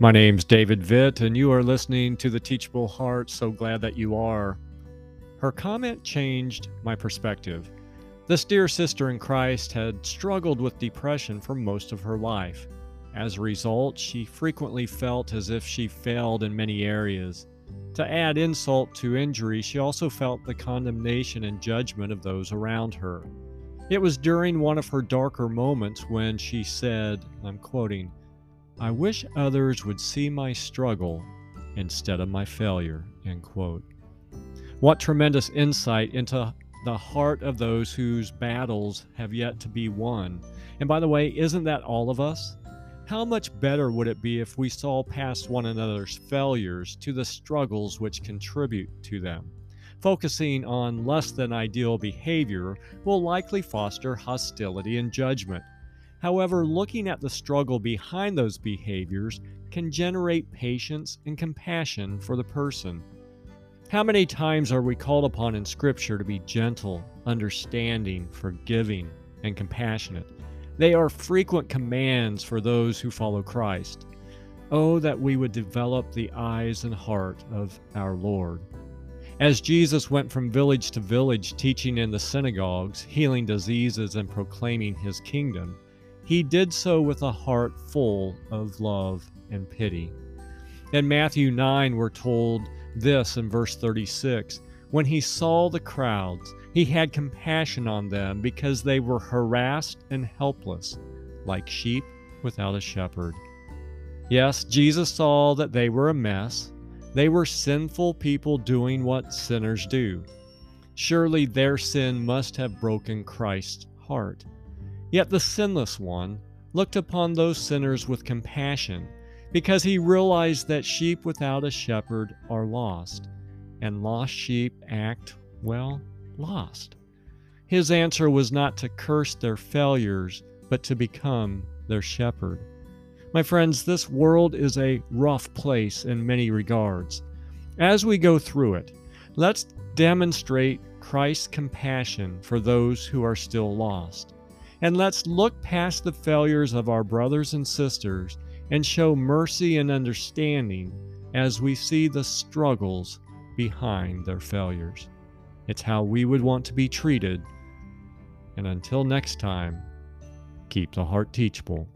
My name's David Vitt, and you are listening to The Teachable Heart. So glad that you are. Her comment changed my perspective. This dear sister in Christ had struggled with depression for most of her life. As a result, she frequently felt as if she failed in many areas. To add insult to injury, she also felt the condemnation and judgment of those around her. It was during one of her darker moments when she said, I'm quoting, I wish others would see my struggle instead of my failure. End quote. What tremendous insight into the heart of those whose battles have yet to be won. And by the way, isn't that all of us? How much better would it be if we saw past one another's failures to the struggles which contribute to them? Focusing on less than ideal behavior will likely foster hostility and judgment. However, looking at the struggle behind those behaviors can generate patience and compassion for the person. How many times are we called upon in Scripture to be gentle, understanding, forgiving, and compassionate? They are frequent commands for those who follow Christ. Oh, that we would develop the eyes and heart of our Lord. As Jesus went from village to village teaching in the synagogues, healing diseases, and proclaiming his kingdom, he did so with a heart full of love and pity. In Matthew 9, we're told this in verse 36 When he saw the crowds, he had compassion on them because they were harassed and helpless, like sheep without a shepherd. Yes, Jesus saw that they were a mess. They were sinful people doing what sinners do. Surely their sin must have broken Christ's heart. Yet the sinless one looked upon those sinners with compassion because he realized that sheep without a shepherd are lost, and lost sheep act, well, lost. His answer was not to curse their failures, but to become their shepherd. My friends, this world is a rough place in many regards. As we go through it, let's demonstrate Christ's compassion for those who are still lost. And let's look past the failures of our brothers and sisters and show mercy and understanding as we see the struggles behind their failures. It's how we would want to be treated. And until next time, keep the heart teachable.